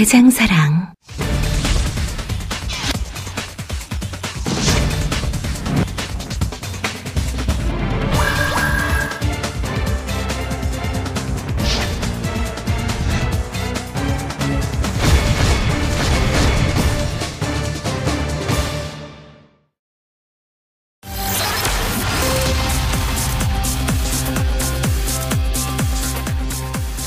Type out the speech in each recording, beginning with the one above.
대장사랑.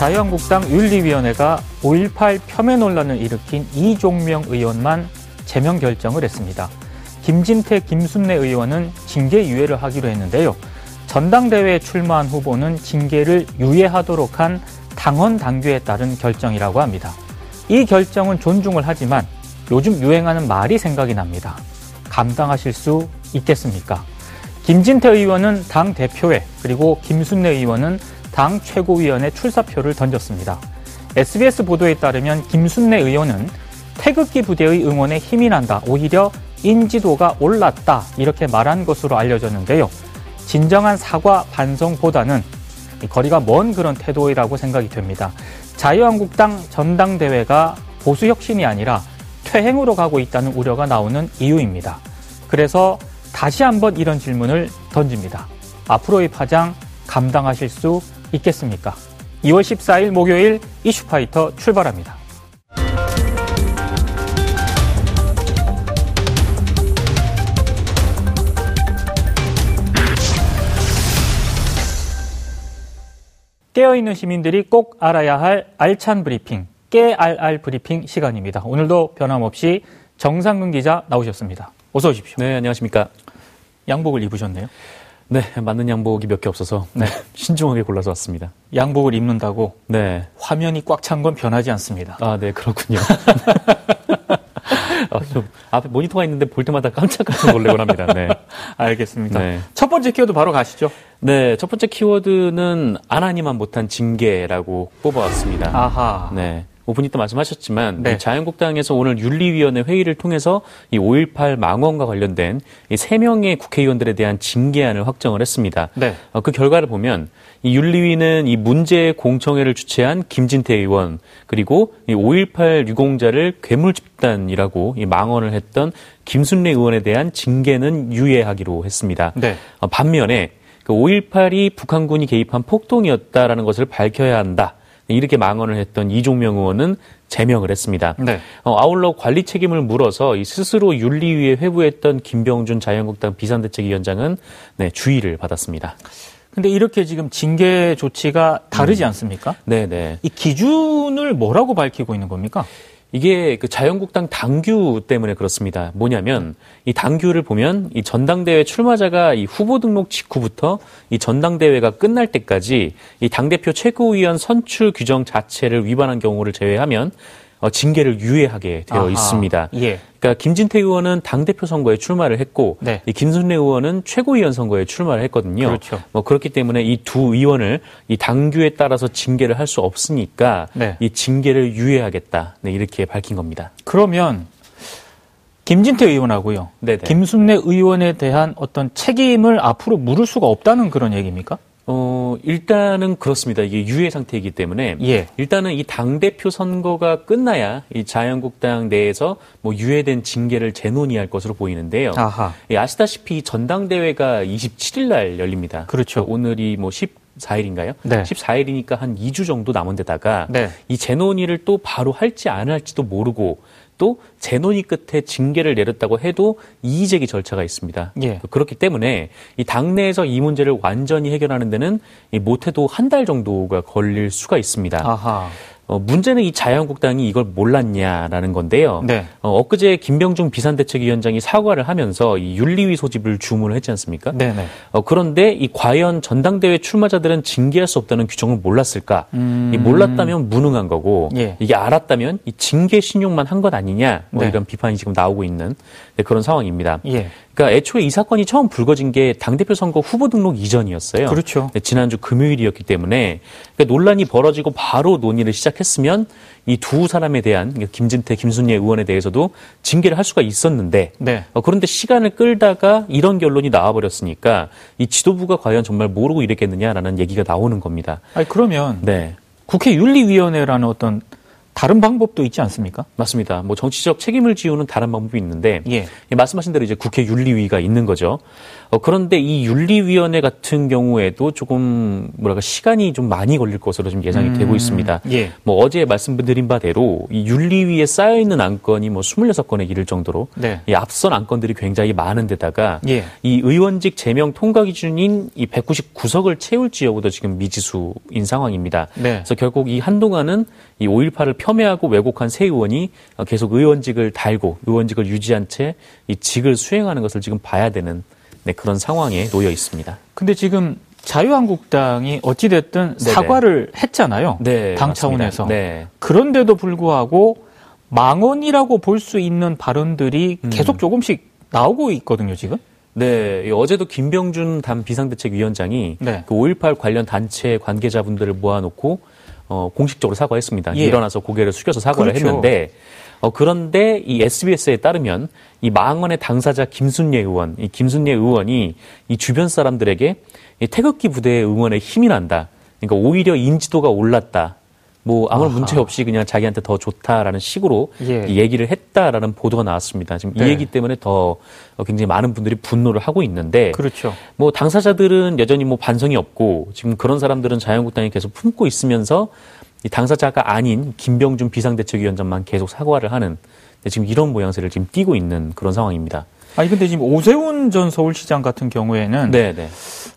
자유한국당 윤리위원회가 5.18 폄훼 논란을 일으킨 이종명 의원만 제명 결정을 했습니다. 김진태, 김순례 의원은 징계 유예를 하기로 했는데요. 전당대회에 출마한 후보는 징계를 유예하도록 한 당헌 당규에 따른 결정이라고 합니다. 이 결정은 존중을 하지만 요즘 유행하는 말이 생각이 납니다. 감당하실 수 있겠습니까? 김진태 의원은 당 대표에 그리고 김순례 의원은 당 최고위원회 출사표를 던졌습니다. SBS 보도에 따르면 김순례 의원은 태극기 부대의 응원에 힘이 난다. 오히려 인지도가 올랐다. 이렇게 말한 것으로 알려졌는데요. 진정한 사과 반성보다는 거리가 먼 그런 태도이라고 생각이 됩니다. 자유한국당 전당대회가 보수혁신이 아니라 퇴행으로 가고 있다는 우려가 나오는 이유입니다. 그래서 다시 한번 이런 질문을 던집니다. 앞으로의 파장 감당하실 수 있겠습니까? 2월 14일 목요일 이슈파이터 출발합니다. 깨어있는 시민들이 꼭 알아야 할 알찬 브리핑, 깨알알 브리핑 시간입니다. 오늘도 변함없이 정상근 기자 나오셨습니다. 어서 오십시오. 네, 안녕하십니까. 양복을 입으셨네요. 네, 맞는 양복이 몇 개 없어서 네. 신중하게 골라서 왔습니다. 양복을 입는다고 네. 화면이 꽉 찬 건 변하지 않습니다. 아, 네, 그렇군요. 아, 좀 앞에 모니터가 있는데 볼 때마다 깜짝깜짝 놀래곤 합니다. 네. 알겠습니다. 네. 첫 번째 키워드 바로 가시죠. 네, 첫 번째 키워드는 안 하니만 못한 징계라고 뽑아왔습니다. 아하. 네. 오프닝 때 말씀하셨지만 네. 자유한국당에서 오늘 윤리위원회 회의를 통해서 이 5.18 망언과 관련된 이 3명의 국회의원들에 대한 징계안을 확정을 했습니다. 네. 어, 그 결과를 보면 이 윤리위는 이 문제 공청회를 주최한 김진태 의원 그리고 이 5.18 유공자를 괴물 집단이라고 이 망언을 했던 김순례 의원에 대한 징계는 유예하기로 했습니다. 네. 어, 반면에 그 5.18이 북한군이 개입한 폭동이었다라는 것을 밝혀야 한다. 이렇게 망언을 했던 이종명 의원은 제명을 했습니다. 네. 어, 아울러 관리 책임을 물어서 이 스스로 윤리위에 회부했던 김병준 자유한국당 비상대책위원장은 네, 주의를 받았습니다. 근데 이렇게 지금 징계 조치가 다르지 음. 않습니까? 네네. 네. 이 기준을 뭐라고 밝히고 있는 겁니까? 이게 그 자유한국당 당규 때문에 그렇습니다. 뭐냐면 이 당규를 보면 이 전당대회 출마자가 이 후보 등록 직후부터 이 전당대회가 끝날 때까지 이 당대표 최고위원 선출 규정 자체를 위반한 경우를 제외하면 어, 징계를 유예하게 되어 아하, 있습니다. 예. 그러니까 김진태 의원은 당 대표 선거에 출마를 했고 네. 이 김순례 의원은 최고위원 선거에 출마를 했거든요. 그렇죠. 뭐 그렇기 때문에 이 두 의원을 이 당규에 따라서 징계를 할 수 없으니까 네. 이 징계를 유예하겠다. 네, 이렇게 밝힌 겁니다. 그러면 김진태 의원하고요. 네네. 김순례 의원에 대한 어떤 책임을 앞으로 물을 수가 없다는 그런 얘기입니까? 어, 일단은 그렇습니다. 이게 유예 상태이기 때문에. 예. 일단은 이 당 대표 선거가 끝나야 이 자유한국당 내에서 뭐 유예된 징계를 재논의할 것으로 보이는데요. 아하. 예, 아시다시피 전당대회가 27일 날 열립니다. 그렇죠. 오늘이 뭐 14일인가요? 네. 14일이니까 한 2주 정도 남은 데다가 네. 이 재논의를 또 바로 할지 안 할지도 모르고 또 재논의 끝에 징계를 내렸다고 해도 이의제기 절차가 있습니다. 예. 그렇기 때문에 이 당내에서 이 문제를 완전히 해결하는 데는 못해도 한 달 정도가 걸릴 수가 있습니다. 아하. 어, 문제는 이 자유한국당이 이걸 몰랐냐라는 건데요. 네. 어, 엊그제 김병준 비상대책위원장이 사과를 하면서 이 윤리위 소집을 주문을 했지 않습니까? 네 네. 어, 그런데 이 과연 전당대회 출마자들은 징계할 수 없다는 규정을 몰랐을까? 음. 이 몰랐다면 무능한 거고 예. 이게 알았다면 이 징계 신용만 한것 아니냐? 뭐 네. 이런 비판이 지금 나오고 있는 네, 그런 상황입니다. 예. 그러니까 애초에 이 사건이 처음 불거진 게 당대표 선거 후보 등록 이전이었어요. 그렇죠. 네, 지난주 금요일이었기 때문에 그러니까 논란이 벌어지고 바로 논의를 시작 했으면 이 두 사람에 대한 김진태, 김순예 의원에 대해서도 징계를 할 수가 있었는데 네. 어, 그런데 시간을 끌다가 이런 결론이 나와버렸으니까 이 지도부가 과연 정말 모르고 이랬겠느냐라는 얘기가 나오는 겁니다. 아니 그러면 네. 국회 윤리위원회라는 어떤 다른 방법도 있지 않습니까? 맞습니다. 뭐 정치적 책임을 지우는 다른 방법이 있는데 예. 예, 말씀하신 대로 이제 국회 윤리위가 있는 거죠. 어, 그런데 이 윤리위원회 같은 경우에도 조금 뭐랄까 시간이 좀 많이 걸릴 것으로 좀 예상이 음, 되고 있습니다. 예. 뭐 어제 말씀드린 바대로 이 윤리위에 쌓여 있는 안건이 뭐 26건에 이를 정도로 네. 이 앞선 안건들이 굉장히 많은데다가 예. 이 의원직 제명 통과 기준인 이 199석을 채울지 여부도 지금 미지수인 상황입니다. 네. 그래서 결국 이 한동안은 이 5.18을 폄훼하고 왜곡한 새 의원이 계속 의원직을 달고 의원직을 유지한 채 이 직을 수행하는 것을 지금 봐야 되는 네, 그런 상황에 놓여 있습니다. 근데 지금 자유한국당이 어찌됐든 네네. 사과를 했잖아요. 네, 당. 차원에서. 네. 그런데도 불구하고 망언이라고 볼 수 있는 발언들이 음. 계속 조금씩 나오고 있거든요, 지금. 네, 어제도 김병준 단 비상대책위원장이 네. 그5.18 관련 단체 관계자분들을 모아놓고 어, 공식적으로 사과했습니다. 예. 일어나서 고개를 숙여서 사과를 그렇죠. 했는데 어, 그런데 이 SBS에 따르면 이 망언의 당사자 김순례 의원, 이 김순례 의원이 이 주변 사람들에게 이 태극기 부대의 응원에 힘이 난다. 그러니까 오히려 인지도가 올랐다. 뭐 아무런 아하. 문제 없이 그냥 자기한테 더 좋다라는 식으로 예. 이 얘기를 했다라는 보도가 나왔습니다. 지금 네. 이 얘기 때문에 더 어, 굉장히 많은 분들이 분노를 하고 있는데 그렇죠. 뭐 당사자들은 여전히 뭐 반성이 없고 지금 그런 사람들은 자유한국당이 계속 품고 있으면서 이 당사자가 아닌 김병준 비상대책위원장만 계속 사과를 하는 네, 지금 이런 모양새를 지금 띠고 있는 그런 상황입니다. 아니 근데 지금 오세훈 전 서울시장 같은 경우에는 네, 네,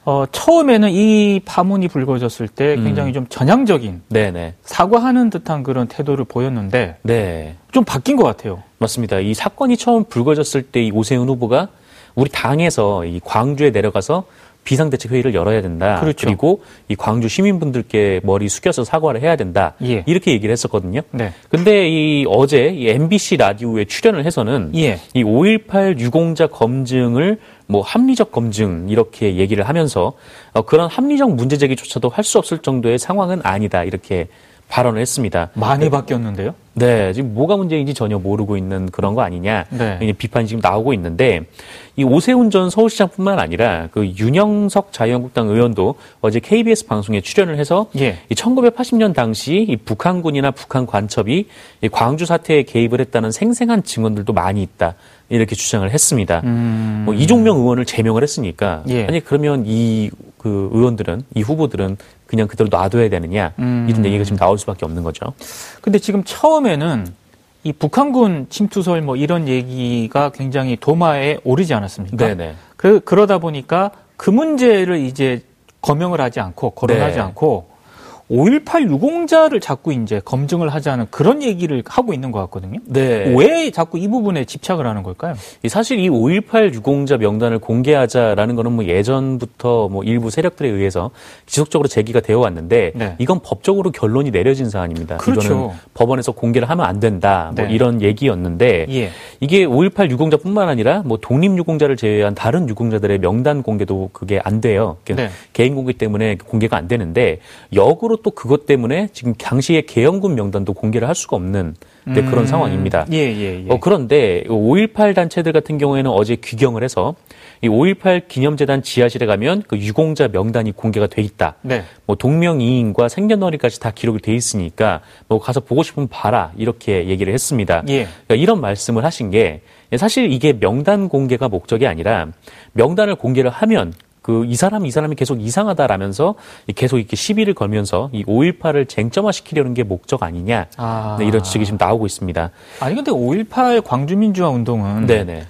어, 처음에는 이 파문이 불거졌을 때 음. 굉장히 좀 전향적인 네, 네, 사과하는 듯한 그런 태도를 보였는데 네. 좀 바뀐 것 같아요. 맞습니다. 이 사건이 처음 불거졌을 때 이 오세훈 후보가 우리 당에서 이 광주에 내려가서 비상대책 회의를 열어야 된다. 그렇죠. 리고이 광주 시민분들께 머리 숙여서 사과를 해야 된다. 예. 이렇게 얘기를 했었거든요. 네. 근데 이 어제 이 MBC 라디오에 출연을 해서는 예. 이5.18 유공자 검증을 뭐 합리적 검증 이렇게 얘기를 하면서 어, 그런 합리적 문제 제기조차도 할 수 없을 정도의 상황은 아니다 이렇게 발언을 했습니다. 많이 바뀌었는데요. 네, 지금 뭐가 문제인지 전혀 모르고 있는 그런 거 아니냐. 네. 비판이 지금 나오고 있는데 이 오세훈 전 서울시장뿐만 아니라 그 윤영석 자유한국당 의원도 어제 KBS 방송에 출연을 해서 예. 이 1980년 당시 이 북한군이나 북한 관첩이 이 광주 사태에 개입을 했다는 생생한 증언들도 많이 있다. 이렇게 주장을 했습니다. 음. 뭐 이종명 의원을 제명을 했으니까 예. 아니 그러면 이 그 의원들은 이 후보들은 그냥 그대로 놔둬야 되느냐 음. 이런 얘기가 지금 나올 수밖에 없는 거죠. 근데 지금 처음에는 이 북한군 침투설 뭐 이런 얘기가 굉장히 도마에 오르지 않았습니까? 네네. 그, 그러다 보니까 그 문제를 이제 거명을 하지 않고 거론하지 네. 않고 5.18 유공자를 자꾸 이제 검증을 하자는 그런 얘기를 하고 있는 것 같거든요. 네. 왜 자꾸 이 부분에 집착을 하는 걸까요? 이 사실 이 5.18 유공자 명단을 공개하자라는 거는 뭐 예전부터 뭐 일부 세력들에 의해서 지속적으로 제기가 되어 왔는데 네. 이건 법적으로 결론이 내려진 사안입니다. 그렇죠. 이거는 법원에서 공개를 하면 안 된다. 뭐 네. 이런 얘기였는데 예. 이게 5.18 유공자뿐만 아니라 뭐 독립 유공자를 제외한 다른 유공자들의 명단 공개도 그게 안 돼요. 네. 개인 공개 때문에 공개가 안 되는데 역으로 또 그것 때문에 지금 당시의 계엄군 명단도 공개를 할 수가 없는 네, 그런 음, 상황입니다. 예, 예, 예. 어, 그런데 5.18 단체들 같은 경우에는 어제 규경을 해서 이 5.18 기념재단 지하실에 가면 그 유공자 명단이 공개가 돼 있다. 네. 뭐 동명이인과 생년월일까지 다 기록이 돼 있으니까 뭐 가서 보고 싶으면 봐라 이렇게 얘기를 했습니다. 예. 그러니까 이런 말씀을 하신 게 사실 이게 명단 공개가 목적이 아니라 명단을 공개를 하면 그 이 사람 이 사람이 계속 이상하다라면서 계속 이렇게 시비를 걸면서 이 5.18을 쟁점화시키려는 게 목적 아니냐 아. 네, 이런 지적이 지금 나오고 있습니다. 아니 근데 5.18 광주민주화 운동은 네네.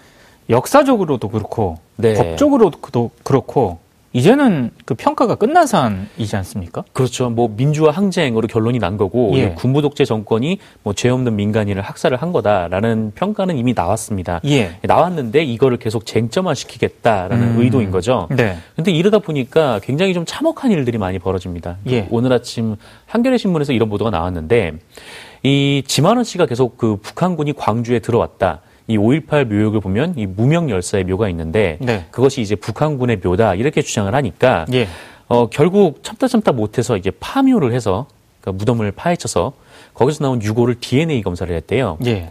역사적으로도 그렇고 네. 법적으로도 그렇고 이제는 그 평가가 끝난 사안이지 않습니까? 그렇죠. 뭐 민주화 항쟁으로 결론이 난 거고 예. 군부 독재 정권이 뭐 죄 없는 민간인을 학살을 한 거다라는 평가는 이미 나왔습니다. 예. 나왔는데 이거를 계속 쟁점화 시키겠다라는 음. 의도인 거죠. 네. 근데 이러다 보니까 굉장히 좀 참혹한 일들이 많이 벌어집니다. 예. 오늘 아침 한겨레 신문에서 이런 보도가 나왔는데 이 지만원 씨가 계속 그 북한군이 광주에 들어왔다. 이 5.18 묘역을 보면 이 무명 열사의 묘가 있는데 네. 그것이 이제 북한군의 묘다 이렇게 주장을 하니까 예. 어, 결국 참다 참다 못해서 이제 파묘를 해서 그 무덤을 파헤쳐서 거기서 나온 유골을 DNA 검사를 했대요. 예.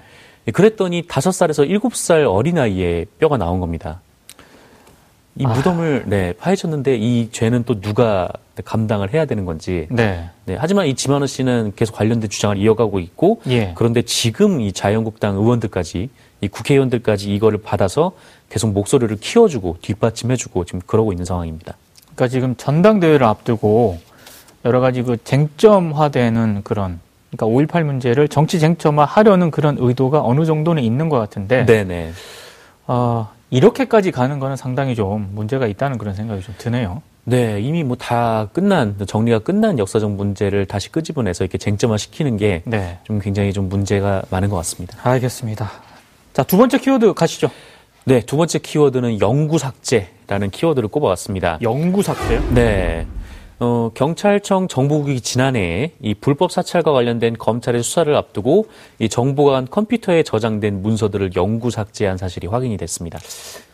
그랬더니 다섯 살에서 일곱 살 어린아이의 뼈가 나온 겁니다. 이 아. 무덤을 네, 파헤쳤는데 이 죄는 또 누가 감당을 해야 되는 건지. 네. 네, 하지만 이 지만원 씨는 계속 관련된 주장을 이어가고 있고 예. 그런데 지금 이 자유한국당 의원들까지 이 국회의원들까지 이거를 받아서 계속 목소리를 키워주고 뒷받침해주고 지금 그러고 있는 상황입니다. 그러니까 지금 전당대회를 앞두고 여러 가지 그 쟁점화되는 그런 그러니까 5.18 문제를 정치 쟁점화하려는 그런 의도가 어느 정도는 있는 것 같은데 네네. 어, 이렇게까지 가는 거는 상당히 좀 문제가 있다는 그런 생각이 좀 드네요. 네, 이미 뭐 다 끝난 정리가 끝난 역사적 문제를 다시 끄집어내서 이렇게 쟁점화 시키는 게좀 네. 굉장히 좀 문제가 많은 것 같습니다. 알겠습니다. 자, 두 번째 키워드 가시죠. 네, 두 번째 키워드는 영구 삭제라는 키워드를 꼽아왔습니다. 영구 삭제요? 네. 어, 경찰청 정보국이 지난해 이 불법 사찰과 관련된 검찰의 수사를 앞두고 이 정보가 간 컴퓨터에 저장된 문서들을 영구 삭제한 사실이 확인이 됐습니다.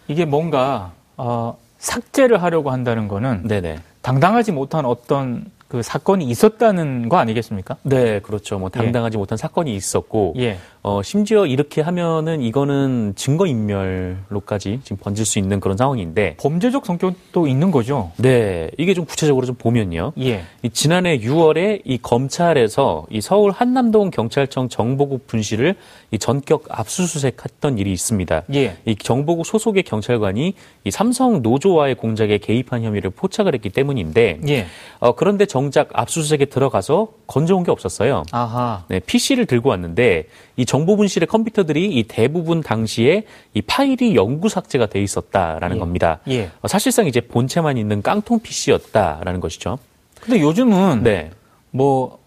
이게 뭔가 어, 삭제를 하려고 한다는 거는 네네. 당당하지 못한 어떤 그 사건이 있었다는 거 아니겠습니까? 네, 그렇죠. 뭐 당당하지 못한 사건이 있었고, 예. 어, 심지어 이렇게 하면은 이거는 증거인멸로까지 지금 번질 수 있는 그런 상황인데, 범죄적 성격도 있는 거죠. 네, 이게 좀 구체적으로 좀 보면요. 예. 이 지난해 6월에 이 검찰에서 이 서울 한남동 경찰청 정보국 분실을 이 전격 압수수색했던 일이 있습니다. 예. 이 정보국 소속의 경찰관이 이 삼성 노조와의 공작에 개입한 혐의를 포착을 했기 때문인데, 예. 어, 그런데 정작 압수수색에 들어가서 건져온 게 없었어요. 아하. 네, PC를 들고 왔는데 이 정보 분실의 컴퓨터들이 이 대부분 당시에 이 파일이 영구 삭제가 돼 있었다라는 예. 겁니다. 예. 어, 사실상 이제 본체만 있는 깡통 PC였다라는 것이죠. 근데 요즘은 네, 뭐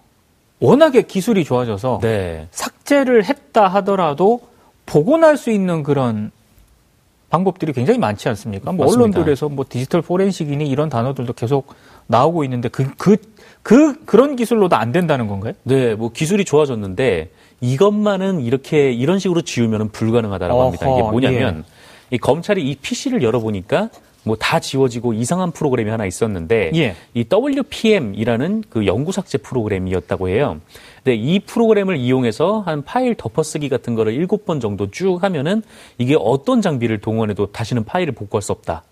워낙에 기술이 좋아져서 네, 삭제를 했다 하더라도 복원할 수 있는 그런 방법들이 굉장히 많지 않습니까? 뭐. 언론들에서 뭐 디지털 포렌식이니 이런 단어들도 계속 나오고 있는데 그, 그, 그, 그런 기술로도 안 된다는 건가요? 네, 뭐 기술이 좋아졌는데 이것만은 이렇게 이런 식으로 지우면 불가능하다라고 합니다. 이게 어허, 뭐냐면 이 검찰이 이 PC를 열어보니까 뭐 다 지워지고 이상한 프로그램이 하나 있었는데 예. 이 WPM이라는 그 영구 삭제 프로그램이었다고 해요. 근데 이 프로그램을 이용해서 한 파일 덮어쓰기 같은 거를 일곱 번 정도 쭉 하면은 이게 어떤 장비를 동원해도 다시는 파일을 복구할 수 없다.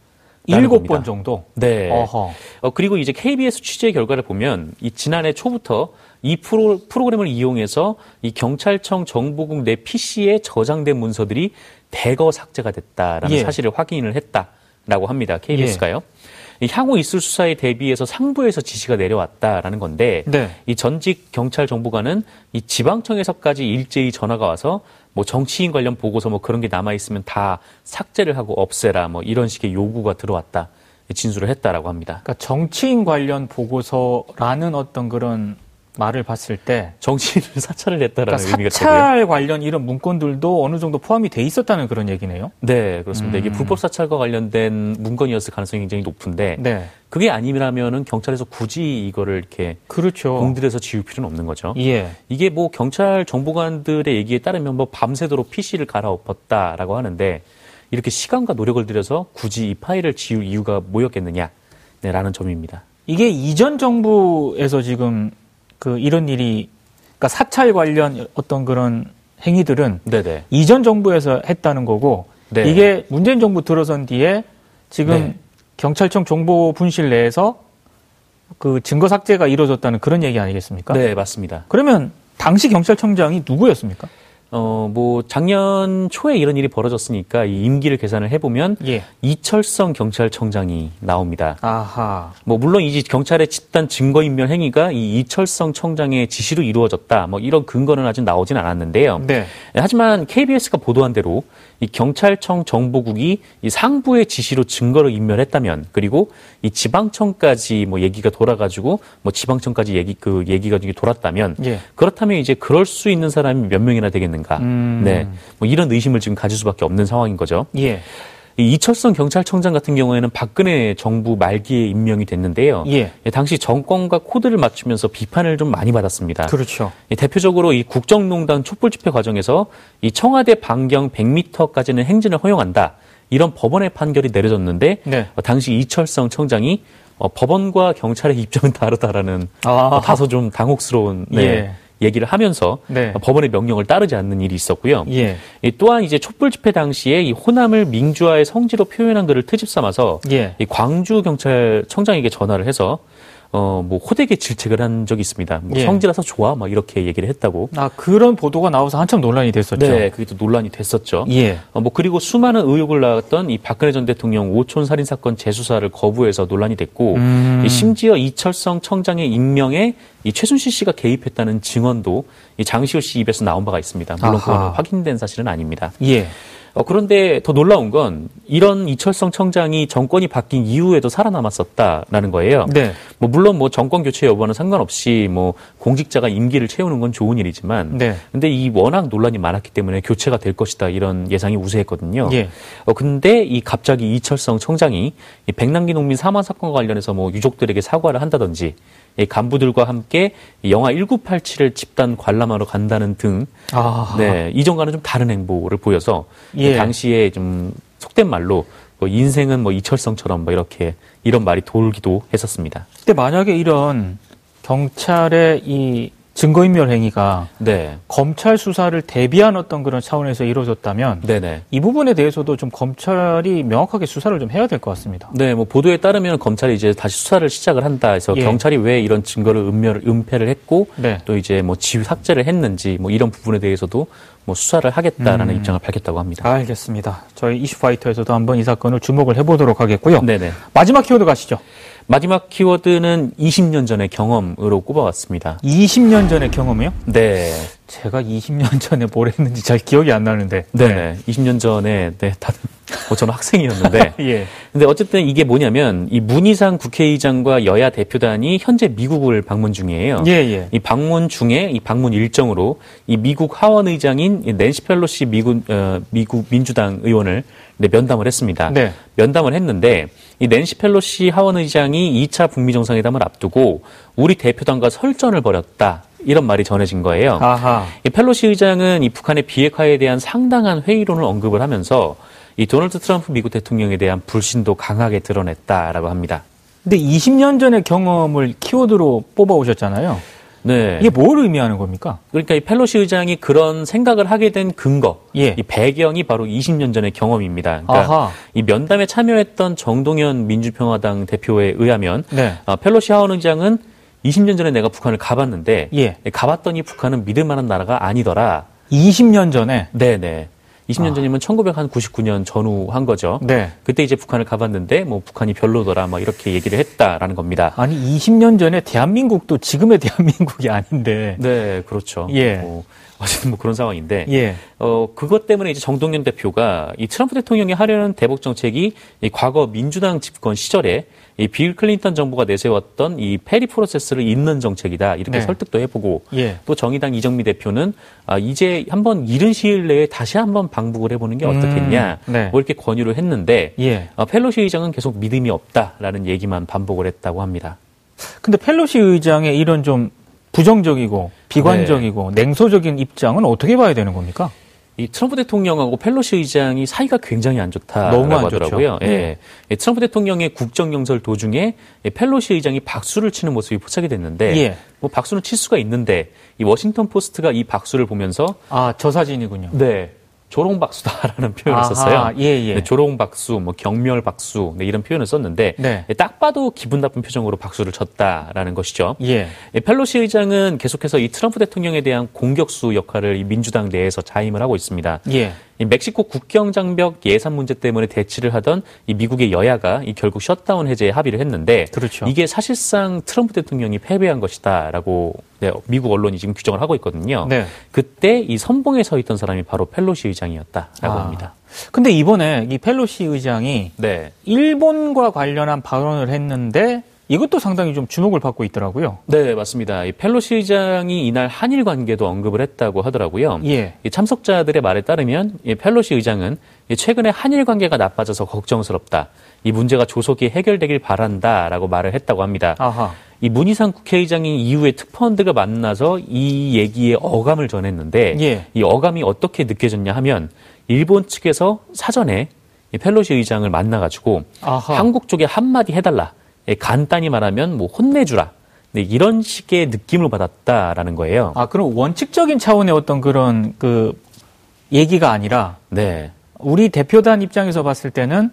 일곱. 번 정도. 네. 어허. 어, 그리고 이제 KBS 취재 결과를 보면 이 지난해 초부터 이 프로, 프로그램을 이용해서 이 경찰청 정보국 내 PC에 저장된 문서들이 대거 삭제가 됐다라는 예. 사실을 확인을 했다라고 합니다. KBS가요. 향후 있을 수사에 대비해서 상부에서 지시가 내려왔다라는 건데 네. 이 전직 경찰 정보관은 이 지방청에서까지 일제히 전화가 와서 뭐 정치인 관련 보고서 뭐 그런 게 남아 있으면 다 삭제를 하고 없애라 뭐 이런 식의 요구가 들어왔다 진술을 했다라고 합니다. 그러니까 정치인 관련 보고서라는 어떤 그런 말을 봤을 때 정치인을 사찰을 했다라는 그러니까 의미가 되고요. 사찰 관련 이런 문건들도 어느 정도 포함이 돼 있었다는 그런 얘기네요. 네, 그렇습니다. 이게 음. 불법 사찰과 관련된 문건이었을 가능성이 굉장히 높은데 네. 그게 아니라면은 경찰에서 굳이 이거를 이렇게 그렇죠. 공들여서 지울 필요는 없는 거죠. 예. 이게 뭐 경찰 정보관들의 얘기에 따르면 뭐 밤새도록 PC를 갈아엎었다라고 하는데 이렇게 시간과 노력을 들여서 굳이 이 파일을 지울 이유가 뭐였겠느냐? 네, 라는 점입니다. 이게 이전 정부에서 지금 그 이런 일이 그러니까 사찰 관련 어떤 그런 행위들은 네네. 이전 정부에서 했다는 거고 네. 이게 문재인 정부 들어선 뒤에 지금 네. 경찰청 정보 분실 내에서 그 증거 삭제가 이루어졌다는 그런 얘기 아니겠습니까? 네, 맞습니다. 그러면 당시 경찰청장이 누구였습니까? 어, 뭐, 작년 초에 이런 일이 벌어졌으니까 이 임기를 계산을 해보면 예. 이철성 경찰청장이 나옵니다. 아하. 뭐, 물론 이 경찰의 집단 증거인멸 행위가 이 이철성 청장의 지시로 이루어졌다. 뭐, 이런 근거는 아직 나오진 않았는데요. 네. 하지만 KBS가 보도한 대로 이 경찰청 정보국이 이 상부의 지시로 증거를 인멸했다면 그리고 이 지방청까지 뭐 얘기가 돌아가지고 뭐 지방청까지 얘기 그 얘기가 돌았다면 예. 그렇다면 이제 그럴 수 있는 사람이 몇 명이나 되겠는가? 음. 네, 뭐 이런 의심을 지금 가질 수밖에 없는 상황인 거죠. 예. 이 이철성 경찰청장 같은 경우에는 박근혜 정부 말기에 임명이 됐는데요. 예. 당시 정권과 코드를 맞추면서 비판을 좀 많이 받았습니다. 그렇죠. 이 대표적으로 이 국정농단 촛불 집회 과정에서 이 청와대 반경 100m까지는 행진을 허용한다. 이런 법원의 판결이 내려졌는데 네. 어, 당시 이철성 청장이 어, 법원과 경찰의 입장은 다르다라는 아. 어, 다소 좀 당혹스러운 네, 예. 얘기를 하면서 네. 어, 법원의 명령을 따르지 않는 일이 있었고요. 예. 이 또한 이제 촛불 집회 당시에 이 호남을 민주화의 성지로 표현한 글을 트집 삼아서 예. 이 광주 경찰청장에게 전화를 해서 어 뭐 호되게 질책을 한 적이 있습니다. 뭐 예. 성지라서 좋아, 막 이렇게 얘기를 했다고. 아, 그런 보도가 나와서 한참 논란이 됐었죠. 네, 그게 또 논란이 됐었죠. 예. 어, 뭐 그리고 수많은 의혹을 낳았던 이 박근혜 전 대통령 오촌 살인 사건 재수사를 거부해서 논란이 됐고, 음. 이 심지어 이철성 청장의 임명에 이 최순실 씨가 개입했다는 증언도 이 장시호 씨 입에서 나온 바가 있습니다. 물론 아하. 그거는 확인된 사실은 아닙니다. 예. 어, 그런데 더 놀라운 건 이런 이철성 청장이 정권이 바뀐 이후에도 살아남았었다라는 거예요. 네. 뭐 물론 뭐 정권 교체 여부와는 상관없이 뭐 공직자가 임기를 채우는 건 좋은 일이지만 네. 근데 이 워낙 논란이 많았기 때문에 교체가 될 것이다 이런 예상이 우세했거든요. 예. 어 근데 이 갑자기 이철성 청장이 이 백남기 농민 사망 사건과 관련해서 뭐 유족들에게 사과를 한다든지 이 간부들과 함께 이 영화 1987을 집단 관람하러 간다는 등 아. 네, 이전과는 좀 다른 행보를 보여서 예. 당시에 좀 속된 말로 뭐 인생은 뭐 이철성처럼 뭐 이렇게 이런 말이 돌기도 했었습니다. 근데 만약에 이런 경찰의 이 증거인멸 행위가 네, 검찰 수사를 대비한 어떤 그런 차원에서 이루어졌다면 네네. 이 부분에 대해서도 좀 검찰이 명확하게 수사를 좀 해야 될 것 같습니다. 네, 뭐 보도에 따르면 검찰이 이제 다시 수사를 시작을 한다 해서 예. 경찰이 왜 이런 증거를 은멸, 은폐를 했고 네. 또 이제 뭐 지휘 삭제를 했는지 뭐 이런 부분에 대해서도 뭐 수사를 하겠다라는 음. 입장을 밝혔다고 합니다. 알겠습니다. 저희 이슈파이터에서도 한번 이 사건을 주목을 해보도록 하겠고요. 네네. 마지막 키워드 가시죠. 마지막 키워드는 20년 전의 경험으로 꼽아왔습니다. 20년 전의 경험이요? 네. 제가 20년 전에 뭘 했는지 잘 기억이 안 나는데. 네 네. 20년 전에, 네, 다들, 뭐 저는 학생이었는데. 예. 근데 어쨌든 이게 뭐냐면, 이 문희상 국회의장과 여야 대표단이 현재 미국을 방문 중이에요. 예, 예. 이 방문 중에 이 방문 일정으로 이 미국 하원 의장인 이 낸시 펠로시 미국, 어, 미국 민주당 의원을 네, 면담을 했습니다. 네. 면담을 했는데 이 낸시 펠로시 하원 의장이 2차 북미 정상회담을 앞두고 우리 대표단과 설전을 벌였다. 이런 말이 전해진 거예요. 아하. 이 펠로시 의장은 이 북한의 비핵화에 대한 상당한 회의론을 언급을 하면서 이 도널드 트럼프 미국 대통령에 대한 불신도 강하게 드러냈다라고 합니다. 근데 20년 전의 경험을 키워드로 뽑아오셨잖아요. 네. 이게 뭘 의미하는 겁니까? 그러니까 이 펠로시 의장이 그런 생각을 하게 된 근거, 예. 이 배경이 바로 20년 전의 경험입니다. 그러니까 아하. 이 면담에 참여했던 정동현 민주평화당 대표에 의하면 네. 어, 펠로시 하원 의장은 20년 전에 내가 북한을 가봤는데 예. 가봤더니 북한은 믿을 만한 나라가 아니더라. 20년 전에. 네네. 20년 아. 전이면 1999년 전후 한 거죠. 네. 그때 이제 북한을 가봤는데 뭐 북한이 별로더라 막 이렇게 얘기를 했다라는 겁니다. 아니 20년 전에 대한민국도 지금의 대한민국이 아닌데. 네, 그렇죠. 예. 뭐, 어쨌든 뭐 그런 상황인데. 예. 어, 그것 때문에 이제 정동영 대표가 이 트럼프 대통령이 하려는 대북 정책이 이 과거 민주당 집권 시절에 이 빌 클린턴 정부가 내세웠던 이 페리 프로세스를 잇는 정책이다. 이렇게 네. 설득도 해보고 예. 또 정의당 이정미 대표는 아, 이제 한번 이른 시일 내에 다시 한번 방북을 해보는 게 어떻겠냐. 음, 네. 뭐 이렇게 권유를 했는데 예. 어, 펠로시 의장은 계속 믿음이 없다라는 얘기만 반복을 했다고 합니다. 근데 펠로시 의장의 이런 좀 부정적이고 비관적이고 냉소적인 입장은 어떻게 봐야 되는 겁니까? 이 트럼프 대통령하고 펠로시 의장이 사이가 굉장히 안 좋다라고 너무 안 좋죠. 하더라고요. 예. 네. 예, 트럼프 대통령의 국정 연설 도중에 이 펠로시 의장이 박수를 치는 모습이 포착이 됐는데 예. 뭐 박수는 칠 수가 있는데 이 워싱턴 포스트가 이 박수를 보면서 아, 저 사진이군요. 네. 조롱박수다라는 표현을 아하, 썼어요. 예, 예. 네, 조롱박수, 뭐 경멸박수 네, 이런 표현을 썼는데 네. 예, 딱 봐도 기분 나쁜 표정으로 박수를 쳤다라는 것이죠. 예. 예, 펠로시 의장은 계속해서 이 트럼프 대통령에 대한 공격수 역할을 이 민주당 내에서 자임을 하고 있습니다. 예. 이 멕시코 국경 장벽 예산 문제 때문에 대치를 하던 이 미국의 여야가 이 결국 셧다운 해제에 합의를 했는데 그렇죠. 이게 사실상 트럼프 대통령이 패배한 것이다라고 네, 미국 언론이 지금 규정을 하고 있거든요. 네. 그때 이 선봉에 서 있던 사람이 바로 펠로시 의장 이었다라고 아. 합니다. 근데 이번에 이 펠로시 의장이 네. 일본과 관련한 발언을 했는데 이것도 상당히 좀 주목을 받고 있더라고요. 네, 맞습니다. 이 펠로시 의장이 이날 한일 관계도 언급을 했다고 하더라고요. 예. 이 참석자들의 말에 따르면 이 펠로시 의장은 이 최근에 한일 관계가 나빠져서 걱정스럽다. 이 문제가 조속히 해결되길 바란다라고 말을 했다고 합니다. 아하. 이 문희상 국회의장이 이후에 특파원들과 만나서 이 얘기의 어감을 전했는데 예. 이 어감이 어떻게 느껴졌냐 하면 일본 측에서 사전에 이 펠로시 의장을 만나가지고 아하. 한국 쪽에 한마디 해달라. 예, 간단히 말하면 뭐 혼내주라. 네, 이런 식의 느낌을 받았다라는 거예요. 아, 그럼 원칙적인 차원의 어떤 그런 그 얘기가 아니라 네. 우리 대표단 입장에서 봤을 때는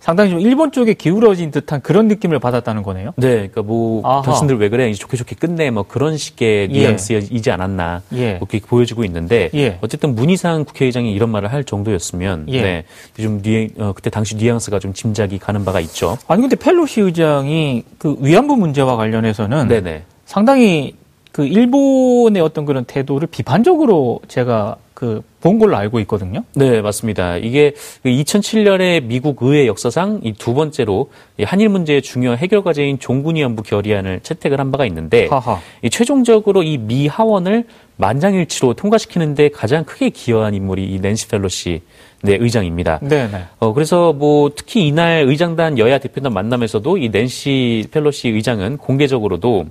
상당히 좀 일본 쪽에 기울어진 듯한 그런 느낌을 받았다는 거네요. 네, 그러니까 뭐 아하. 당신들 왜 그래? 이제 좋게 좋게 끝내. 뭐 그런 식의 예. 뉘앙스이지 않았나. 예. 뭐 그렇게 보여지고 있는데 예. 어쨌든 문희상 국회의장이 이런 말을 할 정도였으면 예. 네, 좀 뉘, 어, 그때 당시 뉘앙스가 좀 짐작이 가는 바가 있죠. 아니 근데 펠로시 의장이 그 위안부 문제와 관련해서는 네네. 상당히 그 일본의 어떤 그런 태도를 비판적으로 제가 그 본 걸로 알고 있거든요. 네, 맞습니다. 이게 2007년에 미국 의회 역사상 이 두 번째로 이 한일 문제의 중요한 해결 과제인 종군위안부 결의안을 채택을 한 바가 있는데 하하. 이 최종적으로 이 미 하원을 만장일치로 통과시키는데 가장 크게 기여한 인물이 이 낸시 펠로시 네, 의장입니다. 네네. 어, 그래서 뭐 특히 이날 의장단 여야 대표단 만남에서도 이 낸시 펠로시 의장은 공개적으로도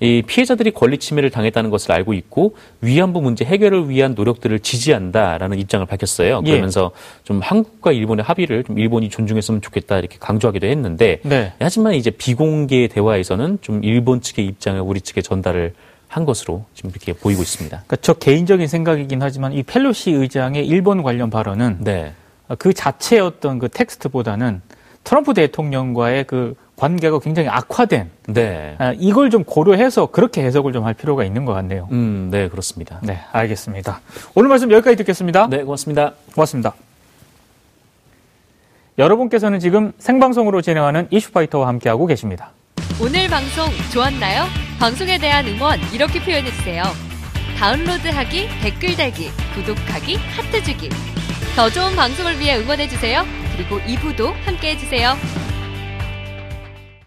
이 피해자들이 권리 침해를 당했다는 것을 알고 있고 위안부 문제 해결을 위한 노력들을 지지한다라는 입장을 밝혔어요. 예. 그러면서 좀 한국과 일본의 합의를 좀 일본이 존중했으면 좋겠다 이렇게 강조하기도 했는데 네. 하지만 이제 비공개 대화에서는 좀 일본 측의 입장을 우리 측에 전달을 한 것으로 지금 이렇게 보이고 있습니다. 그러니까 저 개인적인 생각이긴 하지만 이 펠로시 의장의 일본 관련 발언은 네. 그 자체의 어떤 그 텍스트보다는 트럼프 대통령과의 그 관계가 굉장히 악화된 네. 아, 이걸 좀 고려해서 그렇게 해석을 좀 할 필요가 있는 것 같네요. 음, 네, 그렇습니다. 네, 알겠습니다. 오늘 말씀 여기까지 듣겠습니다. 네, 고맙습니다. 고맙습니다. 여러분께서는 지금 생방송으로 진행하는 이슈파이터와 함께하고 계십니다. 오늘 방송 좋았나요? 방송에 대한 응원 이렇게 표현해주세요. 다운로드하기, 댓글 달기, 구독하기, 하트 주기. 더 좋은 방송을 위해 응원해주세요. 그리고 2부도 함께 해주세요.